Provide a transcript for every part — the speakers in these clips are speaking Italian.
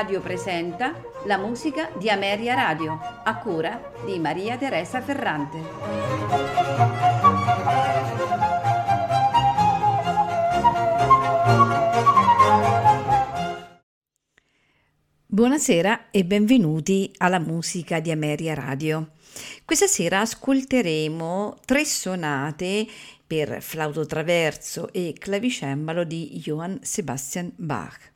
Radio presenta la musica di Ameria Radio, a cura di Maria Teresa Ferrante. Buonasera e benvenuti alla musica di Ameria Radio. Questa sera ascolteremo tre sonate per flauto traverso e clavicembalo di Johann Sebastian Bach.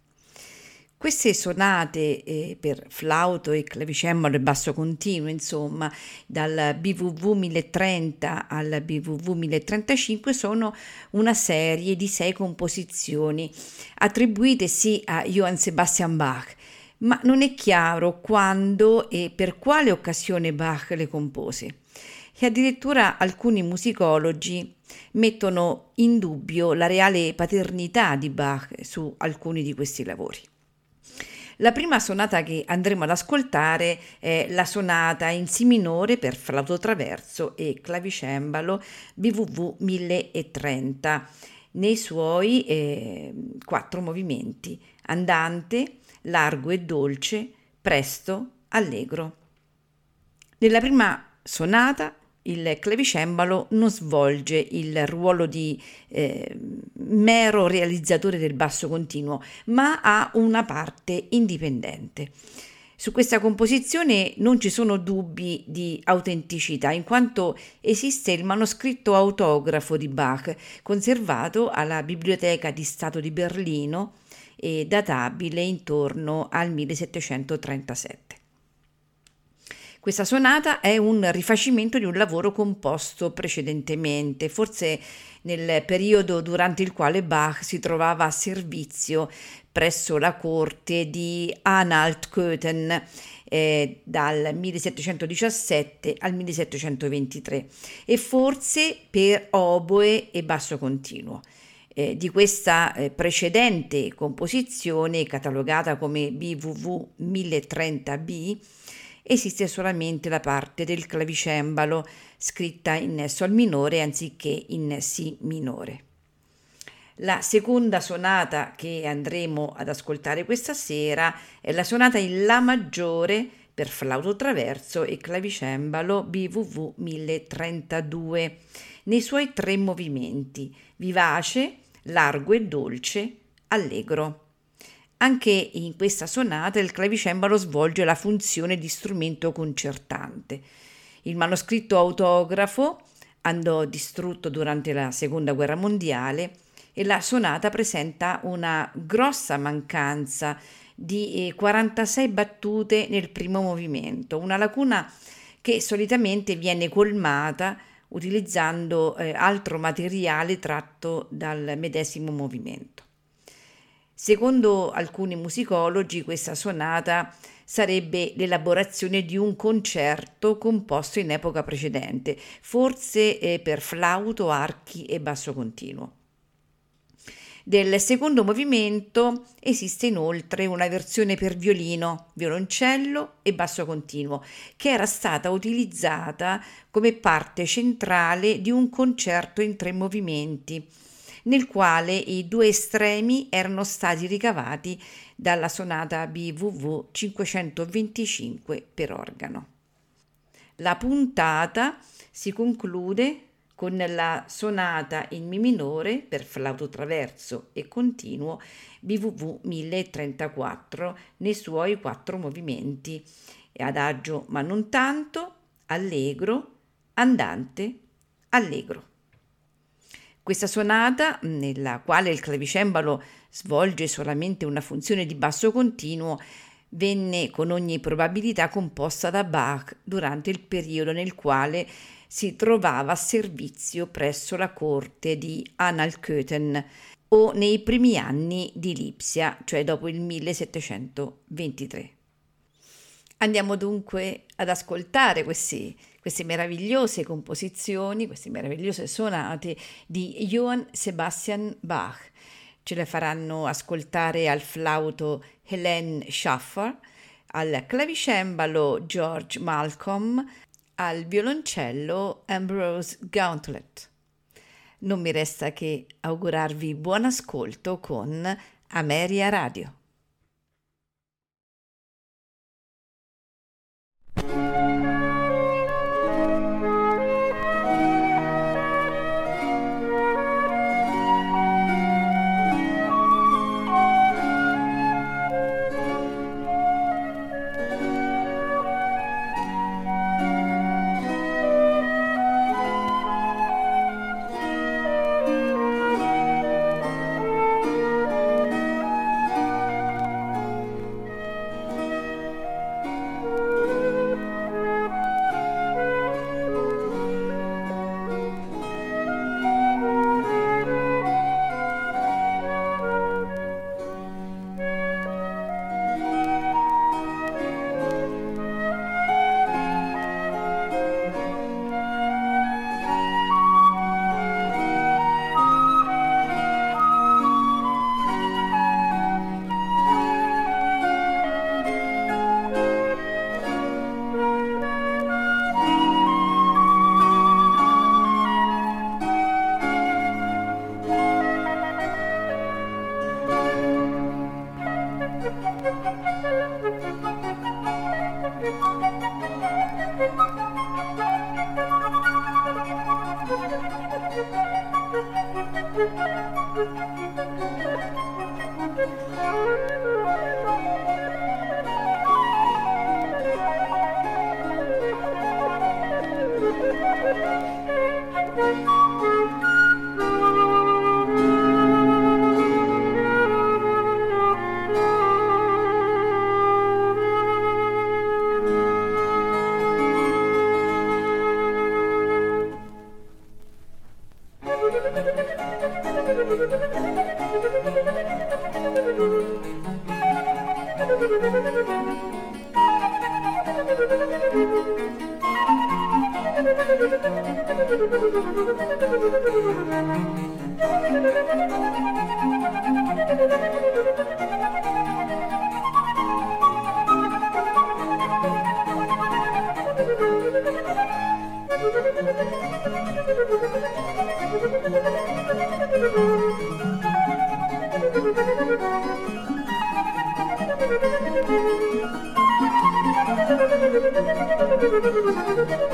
Queste sonate eh, per flauto e clavicembalo e basso continuo, insomma, dal BVV 1030 al BVV 1035 sono una serie di sei composizioni attribuite sì a Johann Sebastian Bach, ma non è chiaro quando e per quale occasione Bach le compose. E addirittura alcuni musicologi mettono in dubbio la reale paternità di Bach su alcuni di questi lavori. La prima sonata che andremo ad ascoltare è la sonata in Si minore per flauto traverso e clavicembalo BVV 1030 nei suoi eh, quattro movimenti andante, largo e dolce, presto, allegro. Nella prima sonata il clavicembalo non svolge il ruolo di eh, mero realizzatore del basso continuo, ma ha una parte indipendente. Su questa composizione non ci sono dubbi di autenticità, in quanto esiste il manoscritto autografo di Bach, conservato alla Biblioteca di Stato di Berlino e databile intorno al 1737. Questa sonata è un rifacimento di un lavoro composto precedentemente, forse nel periodo durante il quale Bach si trovava a servizio presso la corte di Anhalt-Köthen eh, dal 1717 al 1723 e forse per oboe e basso continuo. Eh, di questa eh, precedente composizione, catalogata come BVV 1030b, esiste solamente la parte del clavicembalo scritta in Sol minore anziché in Si minore. La seconda sonata che andremo ad ascoltare questa sera è la sonata in La maggiore per flauto traverso e clavicembalo BVV 1032 nei suoi tre movimenti vivace, largo e dolce, allegro. Anche in questa sonata il clavicembalo svolge la funzione di strumento concertante. Il manoscritto autografo andò distrutto durante la Seconda Guerra Mondiale e la sonata presenta una grossa mancanza di 46 eh, battute nel primo movimento, una lacuna che solitamente viene colmata utilizzando eh, altro materiale tratto dal medesimo movimento. Secondo alcuni musicologi questa sonata sarebbe l'elaborazione di un concerto composto in epoca precedente, forse eh, per flauto, archi e basso continuo. Del secondo movimento esiste inoltre una versione per violino, violoncello e basso continuo, che era stata utilizzata come parte centrale di un concerto in tre movimenti nel quale i due estremi erano stati ricavati dalla sonata BVV 525 per organo. La puntata si conclude con la sonata in Mi minore per flauto traverso e continuo BVV 1034 nei suoi quattro movimenti adagio ma non tanto, allegro, andante, allegro. Questa sonata, nella quale il clavicembalo svolge solamente una funzione di basso continuo, venne con ogni probabilità composta da Bach durante il periodo nel quale si trovava a servizio presso la corte di Analköthen o nei primi anni di Lipsia, cioè dopo il 1723. Andiamo dunque ad ascoltare questi queste meravigliose composizioni, queste meravigliose sonate di Johann Sebastian Bach. Ce le faranno ascoltare al flauto Helene Schaffer, al clavicembalo George Malcolm, al violoncello Ambrose Gauntlet. Non mi resta che augurarvi buon ascolto con Ameria Radio. ハハハハ!